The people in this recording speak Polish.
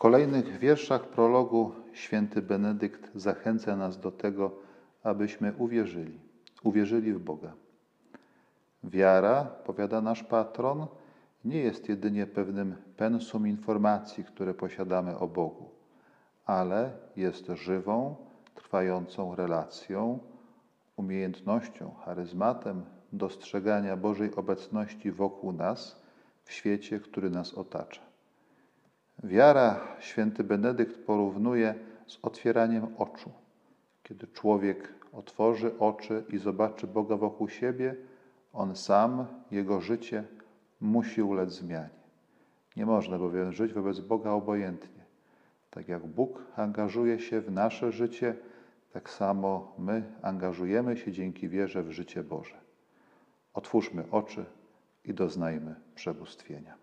kolejnych wierszach prologu święty Benedykt zachęca nas do tego, abyśmy uwierzyli, uwierzyli w Boga. Wiara, powiada nasz patron, nie jest jedynie pewnym pensum informacji, które posiadamy o Bogu, ale jest żywą, trwającą relacją, umiejętnością, charyzmatem dostrzegania Bożej obecności wokół nas w świecie, który nas otacza. Wiara, święty Benedykt porównuje z otwieraniem oczu. Kiedy człowiek otworzy oczy i zobaczy Boga wokół siebie, on sam, jego życie musi ulec zmianie. Nie można bowiem żyć wobec Boga obojętnie. Tak jak Bóg angażuje się w nasze życie, tak samo my angażujemy się dzięki wierze w życie Boże. Otwórzmy oczy i doznajmy przebóstwienia.